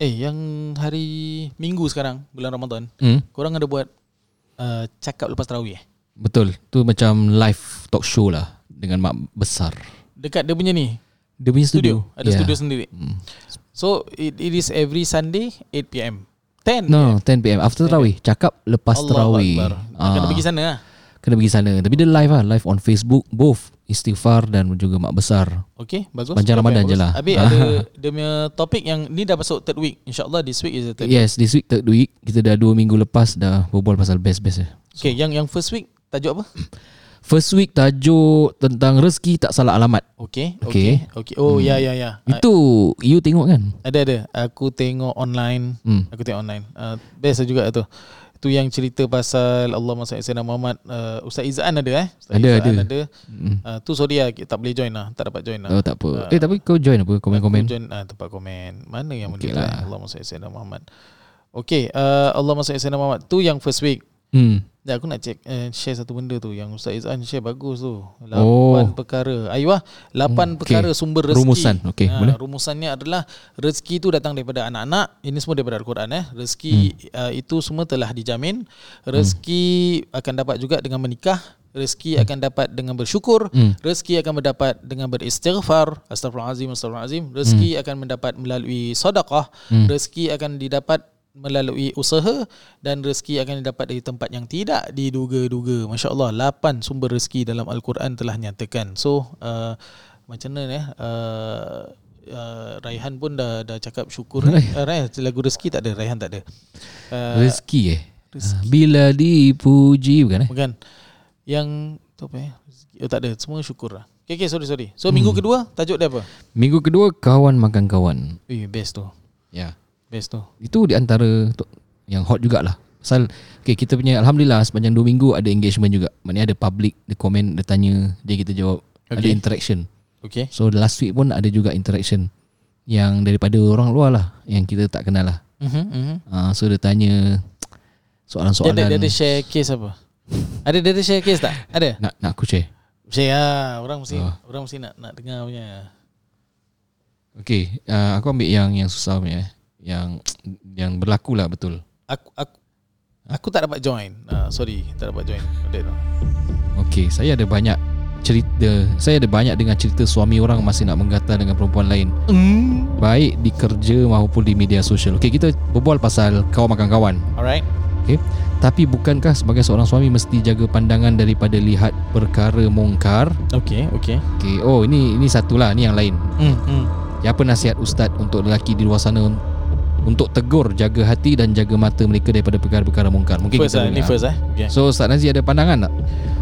Eh yang hari Minggu sekarang Bulan Ramadan Hmm, Korang ada buat uh, Cakap lepas tarawih eh betul. Tu macam live talk show lah dengan mak besar. Dekat dia punya ni Dia punya Studio, studio. Ada Yeah. studio sendiri Hmm. So it, it is every Sunday 8pm 10 No, 10 PM after tarawih. Cakap lepas tarawih. Ah. Kena Ah, pergi sana lah kena pergi sana. Tapi dia live lah, live on Facebook both istighfar dan juga mak besar. Okay bagus Panjang Perfect, Ramadan bagus. je lah. Habis ada Dia punya topik yang Ni dah masuk third week InsyaAllah this week is the third week Yes, this week third week kita dah dua minggu lepas dah berbual pasal best-best. eh. Okay yang yang first week Tajuk apa? First week tajuk tentang rezeki tak salah alamat. Okay Okay. Okay, okay. Oh ya ya ya Ah, Itu you tengok kan? Ada ada Aku tengok online Hmm. Aku tengok online uh, Best juga tu Tu yang cerita pasal Allah Masya Sayyidina Muhammad uh, Ustaz Izan ada eh Ustaz Ada, Izan ada. ada. Uh, tu sorry lah Tak boleh join lah Tak dapat join lah Oh tak apa. Eh tapi kau join apa komen-komen? Join uh, tempat komen Mana yang Okey benda lah. lah. Allah Masya Sayyidina Muhammad Okay uh, Allah Masya Sayyidina Muhammad Tu yang first week Hmm. Ya, aku nak check uh, share satu benda tu yang Ustaz Izan share bagus tu. Lapan Oh. perkara. Ayuh, lapan Hmm, perkara sumber rezeki. Rumusan, okey, Ah, boleh. Rumusannya adalah rezeki itu datang daripada anak-anak. Ini semua daripada Al-Quran eh. Rezeki Hmm. uh, itu semua telah dijamin. Rezeki akan dapat juga dengan menikah. Rezeki akan dapat dengan bersyukur. Hmm. Rezeki akan mendapat dengan beristighfar. Astagfirullahalazim, astagfirullahalazim. Rezeki akan mendapat melalui sedekah. Hmm. Rezeki akan didapat melalui usaha dan rezeki akan didapat dari tempat yang tidak diduga-duga. Masya Allah, lapan sumber rezeki dalam Al-Quran telah nyatakan. So, uh, macam mana eh? Uh, uh, Raihan pun dah dah cakap syukur. uh, Raihan, lagu rezeki tak ada. Raihan tak ada. Uh, Rezeki eh. Bila dipuji bukan eh? bukan. Yang tu apa eh? Rezeki. Oh, tak ada. Semua syukur lah. Okay, okay, sorry, sorry. So, minggu kedua, tajuk dia apa? Minggu kedua kawan makan kawan. Eh, best tu. Ya. Best tu. Itu di antara yang hot jugalah. Pasal okay, kita punya alhamdulillah sepanjang 2 minggu ada engagement juga. Maknanya ada public, dia komen, dia tanya, dia kita jawab. Ada Okay. interaction. Okay. So the last week pun ada juga interaction yang daripada orang luar lah yang kita tak kenal lah. Mm-hmm, mm-hmm. Uh, so dia tanya Dia, soalan-soalan ada, dia ada share case apa? Ada dia ada share case tak? Ada. nak nak aku share. Share lah. Orang mesti Oh. orang mesti nak nak dengar punya. Okay, uh, aku ambil yang yang susah punya eh. Yang yang berlaku lah betul. Aku aku aku tak dapat join. Uh, sorry, tak dapat join. Okay, saya ada banyak cerita Saya ada banyak dengan cerita suami orang masih nak menggatal dengan perempuan lain Mm. Baik di kerja maupun di media sosial Okay, kita berbual pasal kawan makan kawan Alright. Okay Tapi bukankah sebagai seorang suami mesti jaga pandangan daripada lihat perkara mungkar Okay, okay. Okay, oh ini ini satulah, ni yang lain Mm, mm. Apa nasihat ustaz untuk lelaki di luar sana untuk tegur, jaga hati dan jaga mata mereka daripada perkara-perkara mungkar Mungkin First kita lah, ni first eh. Okay. So Ustaz Nazi ada pandangan tak?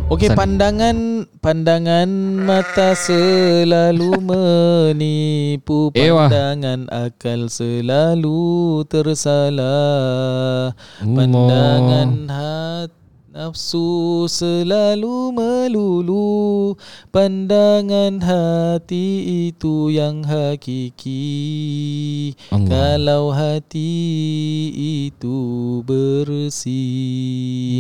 Okey, pandangan pandangan mata selalu menipu, Eh, pandangan akal selalu tersalah. Pandangan hati nafsu selalu melulu. Pandangan hati itu yang hakiki. Allah. Kalau hati itu bersih.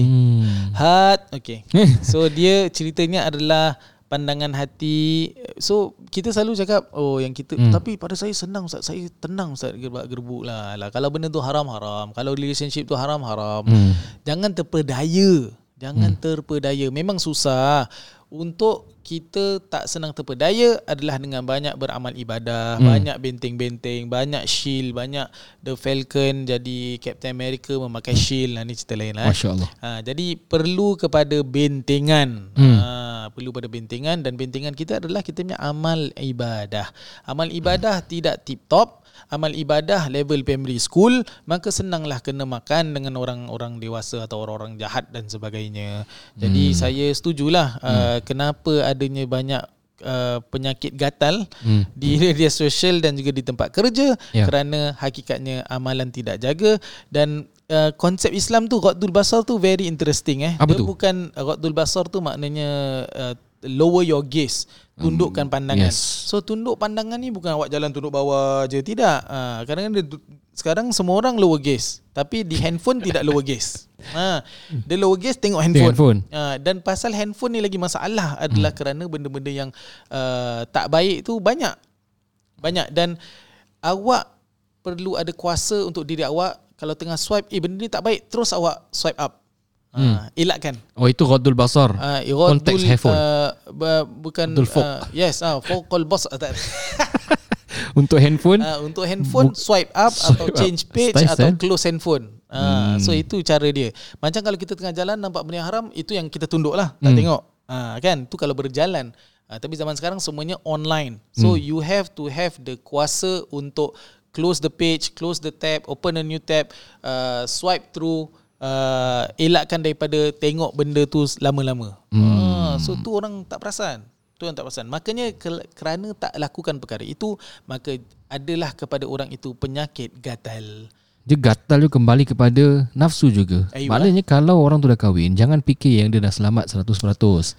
Hmm. Hat Okay. So dia ceritanya adalah Pandangan hati. So kita selalu cakap Oh yang kita Hmm. Tapi pada saya senang Ustaz Saya tenang Ustaz Gerbak gerbuk lah. lah Kalau benda tu haram-haram Kalau relationship tu haram-haram Hmm. Jangan terpedaya Jangan hmm. terpedaya Memang susah Untuk kita tak senang terpedaya adalah dengan banyak beramal ibadah, Hmm. banyak benteng-benteng, banyak shield, banyak The Falcon jadi Captain America memakai shield lah ni cerita lain lah. eh. Masya Allah. Ha, jadi perlu kepada bentengan. Hmm. Ha, perlu pada bentengan dan bentengan kita adalah kita punya amal ibadah. Amal ibadah tidak tip top, amal ibadah level primary school, maka senanglah kena makan dengan orang-orang dewasa atau orang-orang jahat dan sebagainya. Jadi saya setujulah uh, kenapa adanya banyak Uh, penyakit gatal Hmm. di media sosial dan juga di tempat kerja Ya. kerana hakikatnya amalan tidak jaga dan uh, konsep Islam tu Ghaddul Basar tu very interesting eh. Apa Dia tu? bukan uh, Ghaddul Basar tu maknanya uh, lower your gaze, tundukkan pandangan. yes. So tunduk pandangan ni bukan awak jalan tunduk bawah je tidak. Uh, kadang-kadang dia, sekarang semua orang lower gaze tapi di handphone tidak lower gaze. Ha, dia lower gaze tengok handphone. handphone. Uh, dan pasal handphone ni lagi masalah adalah hmm. kerana benda-benda yang uh, tak baik tu banyak. Banyak dan awak perlu ada kuasa untuk diri awak kalau tengah swipe eh benda ni tak baik terus awak swipe up. Hmm. elakkan. Oh itu Radul Basar. Uh, Konteks headphone. Uh, bukan Radul. Uh, yes, ah uh, focal uh, tak. Untuk handphone Uh, untuk handphone Bu- swipe up swipe atau up. change page Style, atau style. close handphone. Uh, so itu cara dia. Macam kalau kita tengah jalan nampak benda yang haram itu yang kita tunduk lah. Tak Hmm. tengok. Uh, kan? Tu kalau berjalan. Uh, tapi zaman sekarang semuanya online. So Hmm. you have to have the kuasa untuk close the page, close the tab, open a new tab, uh, swipe through uh, elakkan daripada tengok benda tu lama-lama. Hmm. Uh, so tu orang tak perasan. Tu yang tak perasan. Makanya ke- kerana tak lakukan perkara itu, maka adalah kepada orang itu penyakit gatal. Dia gatal tu kembali kepada nafsu juga. Ayuh, Maknanya kalau orang tu dah kahwin, jangan fikir yang dia dah selamat 100%.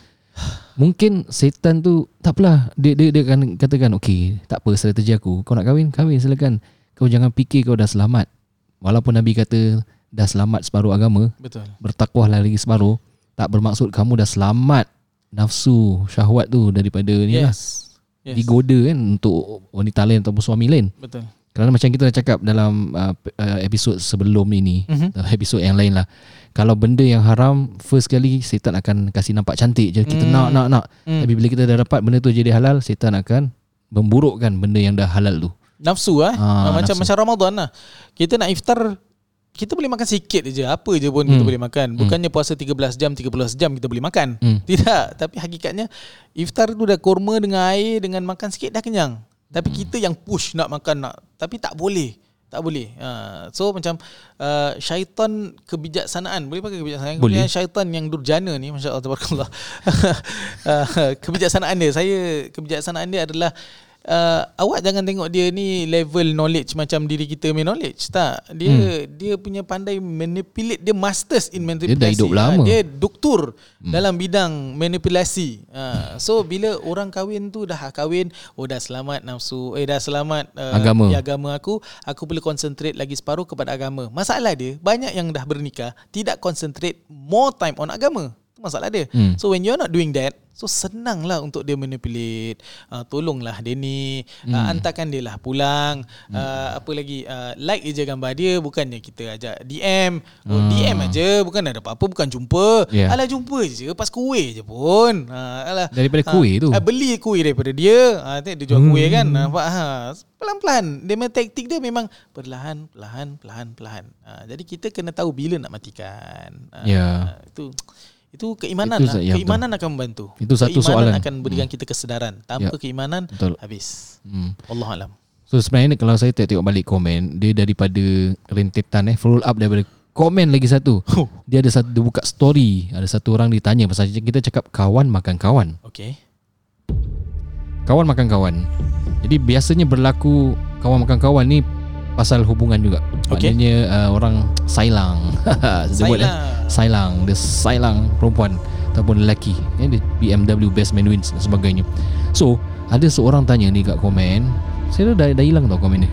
Mungkin setan tu tak apalah dia dia dia akan katakan okey tak apa strategi aku kau nak kahwin kahwin silakan kau jangan fikir kau dah selamat walaupun nabi kata dah selamat separuh agama Betul. bertakwalah lagi separuh tak bermaksud kamu dah selamat nafsu syahwat tu daripada ni lah Yes. yes. digoda kan untuk wanita lain ataupun suami lain Betul. kerana macam kita dah cakap dalam uh, uh, episod sebelum ini, Mhm. dalam episod yang lain lah. Kalau benda yang haram, first kali setan akan kasih nampak cantik je. Kita Hmm. nak, nak, nak. Hmm. Tapi bila kita dah dapat benda tu jadi halal, setan akan memburukkan benda yang dah halal tu. Nafsu eh. Ah, macam nafsu. macam Ramadan lah. Kita nak iftar kita boleh makan sikit je. Apa je pun kita Hmm. boleh makan. Bukannya puasa 13 jam 13 jam kita boleh makan. Hmm. Tidak. Tapi hakikatnya Iftar tu dah kurma dengan air Dengan makan sikit dah kenyang. Tapi Hmm. kita yang push nak makan nak Tapi tak boleh. Tak boleh. Ha. So macam uh, Syaitan kebijaksanaan. Boleh pakai kebijaksanaan? Boleh. Kemudian Syaitan yang durjana ni Masya Allah Tabarakallah uh, Kebijaksanaan dia. Saya Kebijaksanaan dia adalah Uh, awak jangan tengok dia ni level knowledge macam diri kita main knowledge tak dia hmm. dia punya pandai manipulate dia masters in manipulasi dah hidup lama. dia doktor hmm. dalam bidang manipulasi uh, so bila orang kahwin tu dah kahwin oh dah selamat nafsu eh dah selamat uh, Agama. ya, agama aku aku boleh concentrate lagi separuh kepada agama masalah dia banyak yang dah bernikah tidak concentrate more time on agama Itu masalah dia Hmm. so when you're not doing that So senang lah untuk dia manipulate uh, Tolonglah dia ni hmm. uh, Hantarkan dia lah pulang hmm. uh, Apa lagi uh, Like je gambar dia Bukannya kita ajak DM oh, Hmm. DM aja Bukan ada apa-apa Bukan jumpa Yeah. Alah jumpa je Pas kuih je pun uh, alah, Daripada ah, kuih tu. uh, Beli kuih daripada dia uh, dia jual Hmm. kuih kan Nampak ha. Pelan-pelan Dia punya taktik dia memang Perlahan Perlahan Perlahan Perlahan uh, Jadi kita kena tahu Bila nak matikan uh, Ya. Itu itu keimanan Itu lah. ya, keimanan akan membantu. Itu satu keimanan soalan. akan berikan kita kesedaran. Tanpa Ya. keimanan Betul. habis. Hmm. Allah alam. So sebenarnya ni kalau saya tengok balik komen, dia daripada rentetan eh, follow up daripada komen lagi satu. Dia ada satu dia buka story, ada satu orang ditanya pasal kita cakap kawan makan kawan. Okey. Kawan makan kawan. Jadi biasanya berlaku kawan makan kawan ni pasal hubungan juga. Maknanya uh, orang sailang. Sebut eh. Sailang, dia sailang perempuan ataupun lelaki. Eh, dia BMW best man wins dan sebagainya. So, ada seorang tanya ni kat komen. Saya dah dah hilang tau komen dia.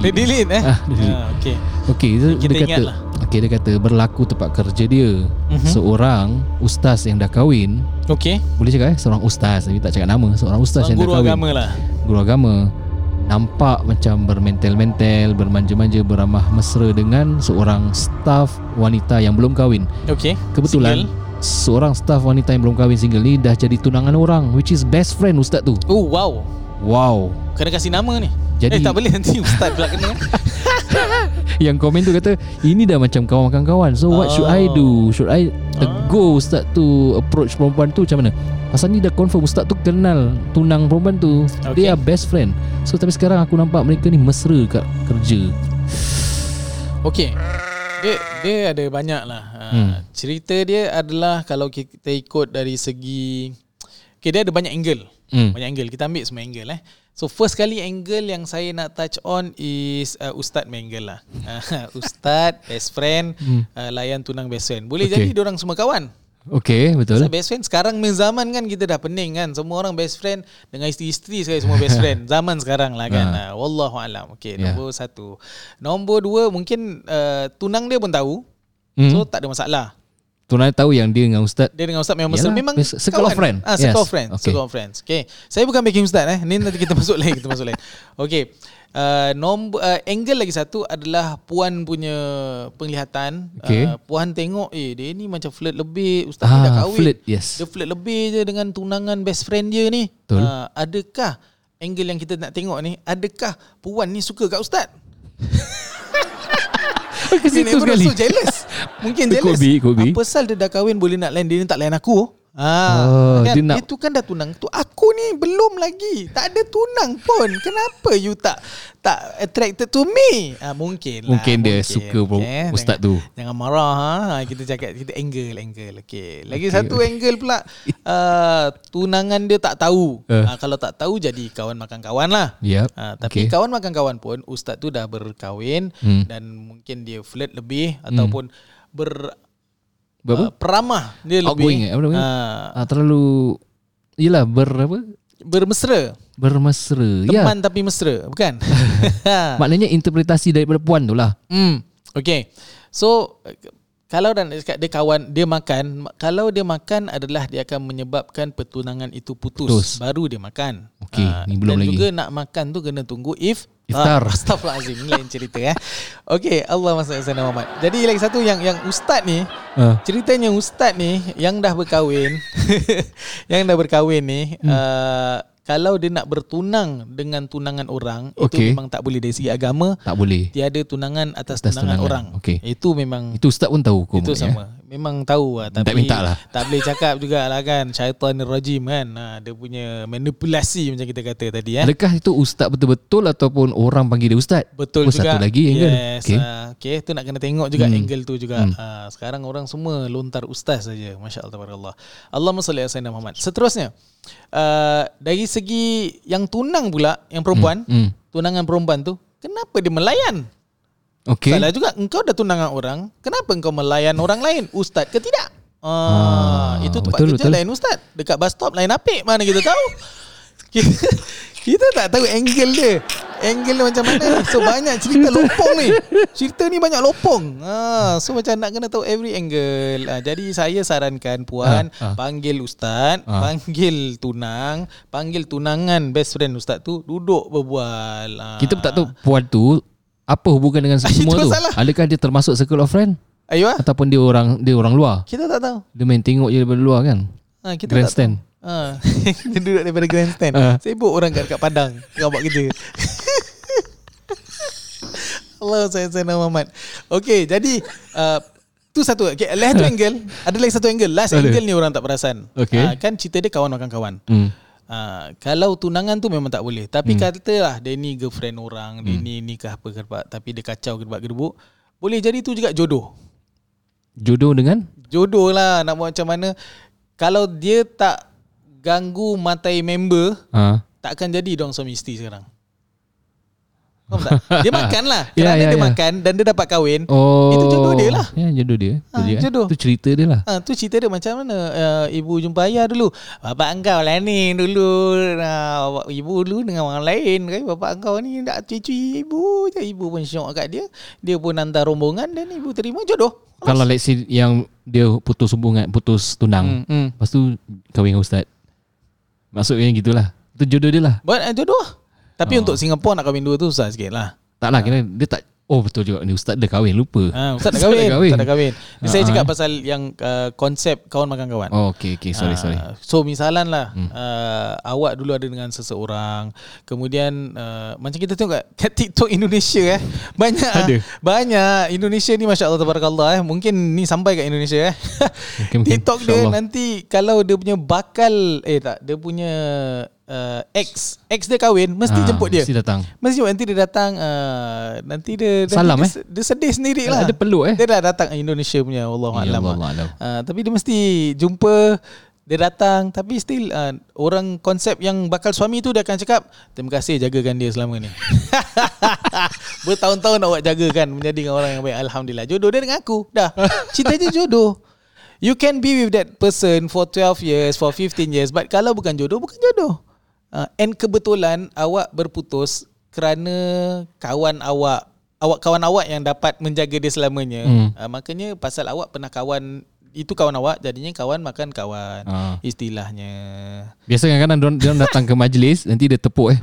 Dia delete eh. Ah, dia delete. Ah, okey. Okey, dia, Kita dia kata lah. Okey, dia kata berlaku tempat kerja dia. Mhm. Seorang ustaz yang dah kahwin Okey. boleh cakap eh seorang ustaz tapi tak cakap nama seorang ustaz Seorang yang guru dah kahwin agama lah. guru agama nampak macam bermentel-mentel bermanja-manja beramah mesra dengan seorang staf wanita yang belum kahwin Okey. kebetulan Single. seorang staf wanita yang belum kahwin single ni dah jadi tunangan orang which is best friend ustaz tu Oh wow. wow Kena kasih nama ni. Jadi- eh tak boleh nanti ustaz pula kena. yang komen tu kata ini dah macam kawan makan kawan so what should I do should I tegur ustaz tu approach perempuan tu macam mana pasal ni dah confirm ustaz tu kenal tunang perempuan tu Okay. they are best friend so tapi sekarang aku nampak mereka ni mesra kat kerja Okey. Dia dia ada banyak lah. Ha, Hmm. Cerita dia adalah kalau kita ikut dari segi Okay, dia ada banyak angle. Hmm. Banyak angle. Kita ambil semua angle eh. So first kali angle yang saya nak touch on is uh, Ustaz Menggel lah. Uh, Ustaz, best friend, Hmm. uh, layan tunang best friend. Boleh Okay. jadi orang semua kawan. Okay betul So best friend sekarang main zaman kan kita dah pening kan. Semua orang best friend dengan isteri-isteri sekali semua best friend. Zaman sekarang lah kan. Uh, Wallahu alam. Okay, Ya. nombor satu. Nombor dua mungkin uh, tunang dia pun tahu. Hmm. So tak ada masalah. Tunai tahu yang dia dengan ustaz Dia dengan Ustaz memang mesra Yalah, Memang circle of kawan. friend. ah, Circle Yes. of friends Okay. Circle of friends Okay Saya bukan backing Ustaz eh. Ni nanti kita masuk lain Kita masuk lain Okay uh, nombor, uh, Angle lagi satu adalah Puan punya penglihatan Okay. uh, Puan tengok Eh dia ni macam flirt lebih Ustaz ni dah Ah, kahwin flirt, yes. Dia flirt lebih je Dengan tunangan best friend dia ni Betul. uh, Adakah Angle yang kita nak tengok ni Adakah Puan ni suka kat Ustaz situ never sekali? so jealous. Mungkin It jealous. could be, it could be. Apa pasal dia dah kahwin Boleh nak lain Dia ni tak lain aku Ah, Oh, kan? dia nak- Itu kan dah tunang tu Aku ni belum lagi Tak ada tunang pun Kenapa you tak Tak attracted to me ah, Mungkin lah Mungkin dia suka pro- ustaz jangan, tu. Jangan marah ha? Kita cakap Kita angle angle okay. Lagi okay. satu angle pula uh, Tunangan dia tak tahu Eh. uh. Kalau tak tahu Jadi kawan makan kawan lah Yep. Ha, tapi Okay. kawan makan kawan pun ustaz tu dah berkahwin Hmm. dan mungkin dia flirt lebih ataupun ber Berapa? uh, peramah dia Outgoing lebih eh? Apa namanya? uh, Ah, terlalu Yelah ber apa? bermesra Bermesra Ya teman tapi mesra bukan Maknanya interpretasi daripada puan tu lah hmm okey so kalau dan dia cakap dia kawan dia makan ma- kalau dia makan adalah dia akan menyebabkan pertunangan itu putus, Putus. baru dia makan Okey, Ah, ni belum dan lagi. juga nak makan tu kena tunggu if Iftar. Ah, Astaghfirullahalazim Ni lain cerita eh. Okey, Allah masya Allah Muhammad. Jadi lagi satu yang yang ustaz ni, Ah. ceritanya ustaz ni yang dah berkahwin, yang dah berkahwin ni, hmm. uh, kalau dia nak bertunang dengan tunangan orang, itu Okey. memang tak boleh dari segi agama. Tak boleh Tiada tunangan atas, Atas tunangan, tunangan. orang. Okey. Itu memang Itu ustaz pun tahu hukum itu ya? Memang tahu lah tapi Minta-minta lah. tak boleh cakap jugalah kan syaitanir rajim kan. Ha, dia punya manipulasi macam kita kata tadi eh. Adakah itu ustaz betul-betul Ataupun orang panggil dia ustaz Betul oh, juga. Satu lagi angle Yes. okay. Uh, okay, tu nak kena tengok juga Hmm. hmm. angle tu juga. Hmm. Uh, sekarang orang semua lontar ustaz saja. Masya-Allah tabarakallah. Allahumma salli ala sayyidina Muhammad. Seterusnya, uh, dari segi yang tunang pula, yang perempuan, Hmm, hmm. tunangan perempuan tu, kenapa dia melayan? Okay Salah juga engkau dah tunangan orang, kenapa engkau melayan orang lain? Ustaz ke tidak? Ah, Ah, itu tempat betul, kerja betul. lain ustaz. Dekat bus stop lain apik mana kita tahu. Kita, kita tak tahu angle dia. Angle dia macam mana. So banyak cerita lopong ni. Cerita ni banyak lopong. Ah, so macam nak kena tahu every angle. Ah, jadi saya sarankan puan Ah, ah. panggil ustaz, Ah. panggil tunang, panggil tunangan best friend ustaz tu duduk berbual. Ah. Kita tak tahu puan tu Apa hubungan dengan semua tu masalah. Adakah dia termasuk circle of friend Ayo ah. Ataupun dia orang dia orang luar Kita tak tahu. Dia main tengok je daripada luar kan Ha, kita Grandstand. tak. Ha, kita duduk daripada grandstand. Ah. Sibuk orang kat dekat padang tengah buat kerja. Allah saya saya Muhammad. Okey, jadi uh, tu satu. Okay, last angle. Ada lagi satu angle. Last Ada. angle ni orang tak perasan. Okey. Ah, kan cerita dia kawan makan kawan. hmm. Uh, kalau tunangan tu memang tak boleh. Tapi hmm. katalah Dia ni girlfriend orang Dia ni nikah apa kerbat Tapi dia kacau gedebak gedebuk Boleh jadi tu juga jodoh. Jodoh dengan? Jodoh lah Nak buat macam mana. Kalau dia tak Ganggu matai member ha. Tak akan jadi dong suami isteri sekarang Faham tak? Dia makan lah Kerana ya, dia ya. makan Dan dia dapat kahwin Oh Itu jodoh dia lah. Ya jodoh dia Ha, eh? jodoh. Itu cerita dia lah Ha, tu cerita dia macam mana uh, Ibu jumpa ayah dulu Bapak engkau lah ni dulu uh, Ibu dulu dengan orang lain kan? Bapak engkau ni tak cuci ibu je Ibu pun syok kat dia Dia pun hantar rombongan Dan ibu terima jodoh Kalau let's say yang dia putus hubungan, putus tunang, Hmm, hmm. lepas tu kahwin dengan ustaz. Maksudnya gitulah. Itu jodoh dia lah. Buat uh, jodoh lah. Tapi Oh. untuk Singapura nak kahwin dua tu susah sikit lah Tak lah, kira dia tak Oh betul juga ni ustaz dah kahwin lupa. Ha, Ustaz dah kahwin. Ustaz dah kahwin. Ni saya Ah, cakap ah. pasal yang uh, konsep kawan makan kawan. Oh okey okey sorry Ah, sorry. So misalan lah Hmm. uh, awak dulu ada dengan seseorang, kemudian uh, macam kita tengok kat, kat TikTok Indonesia eh banyak Ada. banyak Indonesia ni masya-Allah tabarakallah eh mungkin ni sampai kat Indonesia eh. Mungkin, mungkin. TikTok dia InsyaAllah. nanti kalau dia punya bakal eh tak dia punya uh, ex ex dia kahwin mesti Ah, jemput dia. Mesti datang. Mesti jemput nanti dia datang uh, nanti dia Salam, nanti eh? dia, dia sedih sendiri lah. Ada peluk eh. Dia dah datang Indonesia punya Allah Ya alam. Allah. Uh, tapi dia mesti jumpa dia datang tapi still uh, orang konsep yang bakal suami tu dia akan cakap terima kasih jagakan dia selama ni. Bertahun-tahun awak jagakan menjadi orang yang baik alhamdulillah. Jodoh dia dengan aku. Dah. Cerita je jodoh. You can be with that person for 12 years, for 15 years but kalau bukan jodoh bukan jodoh. Uh, and kebetulan awak berputus kerana kawan awak awak kawan awak yang dapat menjaga dia selamanya. Hmm. Uh, makanya pasal awak pernah kawan itu kawan awak jadinya kawan makan kawan Ah. istilahnya. Biasa kadang-kadang dia datang ke majlis nanti dia tepuk eh.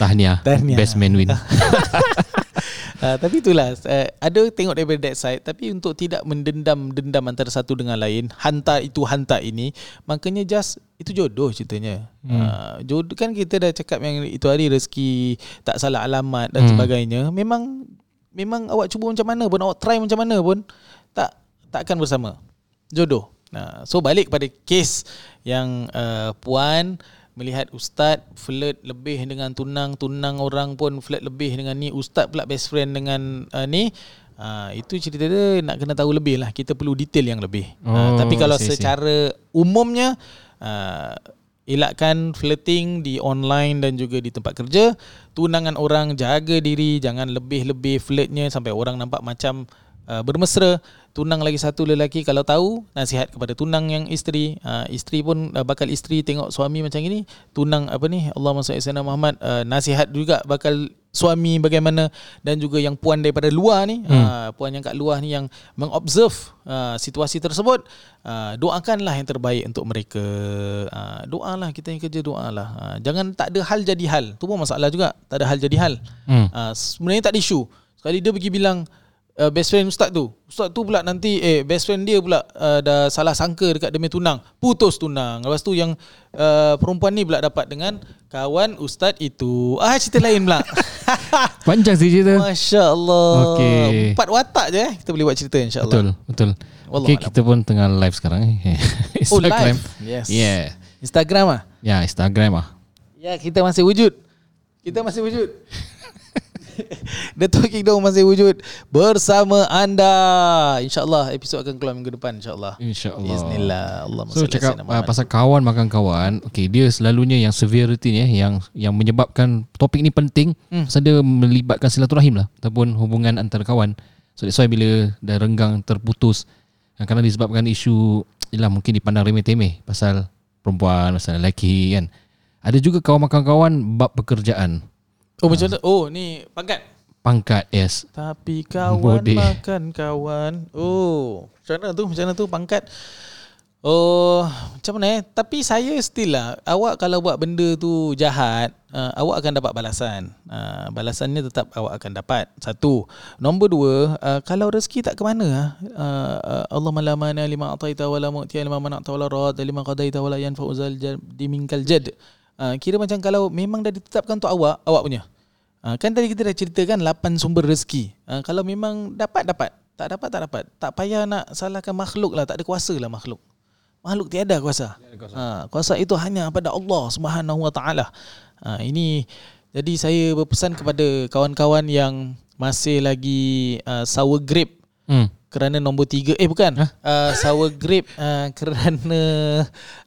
Tahniah. Tahniah. Best man win. Uh, tapi itulah uh, ada tengok daripada that side tapi untuk tidak mendendam dendam antara satu dengan lain hantar itu hantar ini makanya just itu jodoh ceritanya hmm. uh, jodoh kan kita dah cakap yang itu hari rezeki tak salah alamat dan Hmm. sebagainya memang memang awak cuba macam mana pun awak try macam mana pun tak takkan bersama jodoh uh, so balik pada kes yang uh, puan melihat ustaz flirt lebih dengan tunang tunang orang pun flirt lebih dengan ni ustaz pula best friend dengan uh, ni uh, itu cerita dia nak kena tahu lebih lah. Kita perlu detail yang lebih. Oh, uh, Oh, tapi kalau see, I see. secara umumnya uh, elakkan flirting di online dan juga di tempat kerja. Tunangan orang jaga diri jangan lebih-lebih flirtnya sampai orang nampak macam uh, bermesra tunang lagi satu lelaki kalau tahu nasihat kepada tunang yang isteri. Uh, isteri pun uh, bakal isteri tengok suami macam ini tunang apa ni? Allahumma salli ala Muhammad uh, nasihat juga bakal suami bagaimana dan juga yang puan daripada luar ni. Hmm. uh, puan yang kat luar ni yang mengobserve uh, situasi tersebut. Uh, doakanlah yang terbaik untuk mereka. Uh, doalah kita yang kerja doalah. Uh, jangan tak ada hal jadi hal. Tu pun masalah juga tak ada hal jadi hal. Hmm. uh, sebenarnya tak ada isu. Sekali dia pergi bilang uh, best friend ustaz tu ustaz tu pula nanti eh best friend dia pula uh, dah salah sangka dekat demi tunang putus tunang lepas tu yang uh, perempuan ni pula dapat dengan kawan ustaz itu ah cerita lain pula Panjang sih cerita. Masya Allah Okey. Empat watak je eh Kita boleh buat cerita insya Allah Betul, betul. Wallahu Okey, alam. kita pun tengah live sekarang eh. Oh live Yes Yeah. Instagram ah Ya, Instagram ah. Ya kita masih wujud Kita masih wujud Datuk Kingdom masih wujud Bersama anda InsyaAllah episod akan keluar minggu depan InsyaAllah InsyaAllah. Bismillah Allah So cakap uh, pasal kawan makan kawan, okay dia selalunya yang severity ni eh, yang yang menyebabkan topik ni penting hmm. pasal dia melibatkan silaturahim lah ataupun hubungan antara kawan. So that's why bila dah renggang terputus kadang-kadang disebabkan isu ialah mungkin dipandang remeh-temeh pasal perempuan, pasal lelaki kan. Ada juga kawan makan kawan bab pekerjaan. Oh macam mana? Oh ni pangkat? Pangkat, yes. Tapi kawan Bodeh. makan kawan. Oh Macam mana tu? Macam mana tu? Pangkat? Oh Macam mana eh? Tapi saya still lah Awak kalau buat benda tu jahat uh, Awak akan dapat balasan. Uh, Balasannya tetap awak akan dapat. Satu. Nombor dua uh, Kalau rezeki tak ke mana uh, uh, Allah malamana lima ataita wala mu'tiya lima mana'ta wala rad lima qadaita wala yanfa'uzal jadi minkal jad uh, Kira macam kalau memang dah ditetapkan untuk awak Awak punya Uh, kan tadi kita dah ceritakan 8 sumber rezeki. Uh, kalau memang dapat dapat, tak dapat tak dapat. Tak payah nak salahkan makhluk lah, tak ada kuasa lah makhluk. Makhluk tiada kuasa. kuasa. Uh, kuasa itu hanya pada Allah Subhanahu Wa Taala. Uh, ini jadi saya berpesan kepada kawan-kawan yang masih lagi uh, sour grape Hmm. Kerana nombor tiga eh bukan uh, sour grape uh, kerana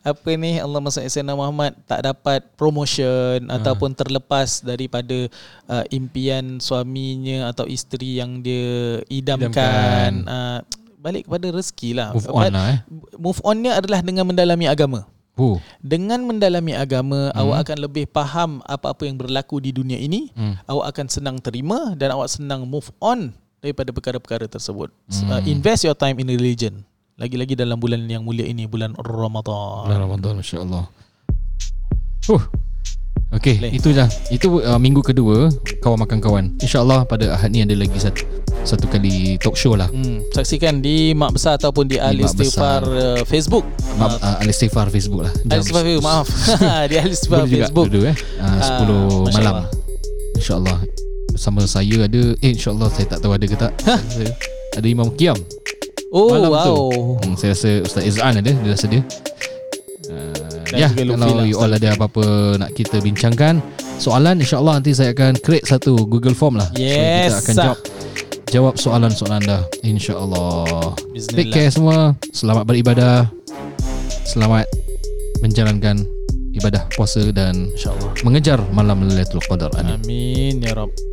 apa ni Allah Masya Sayyidina Muhammad tak dapat promotion uh. ataupun terlepas daripada uh, impian suaminya atau isteri yang dia idamkan, Idamkan. Uh, balik kepada rezeki lah Move on lah eh. move onnya adalah dengan mendalami agama Oh. dengan mendalami agama hmm. awak akan lebih faham apa-apa yang berlaku di dunia ini hmm. awak akan senang terima dan awak senang move on daripada perkara-perkara tersebut hmm. uh, invest your time in religion lagi-lagi dalam bulan yang mulia ini bulan Ramadan Bulan Ramadan masya-Allah. Huh. Okey, itu dah. Itu uh, minggu kedua kawan makan kawan. Insya-Allah pada Ahad ni ada lagi satu satu kali talk show lah. Hmm, saksikan di Mak Besar ataupun di Al Mak Istighfar uh, Facebook. Ma- uh, Al Istighfar Facebook lah. Al Istighfar Facebook, maaf. di Al Istighfar Boleh juga Facebook. dulu eh. Uh, 10 Masya malam. Allah. Insya-Allah. Bersama saya ada eh insya-Allah saya tak tahu ada ke tak. Saya- ada Imam Kiam. Oh, malam wow. tu. Hmm, saya rasa Ustaz Izan ada, dia rasa dia. Uh, ya, kalau lah, you all ada apa-apa nak kita bincangkan soalan insya-Allah nanti saya akan create satu Google Form lah. So Yes, kita akan jawab jawab soalan-soalan anda insya-Allah. Take care semua. Selamat beribadah. Selamat menjalankan ibadah puasa dan InsyaAllah. mengejar malam Lailatul Qadar. Amin. Amin ya Rabb.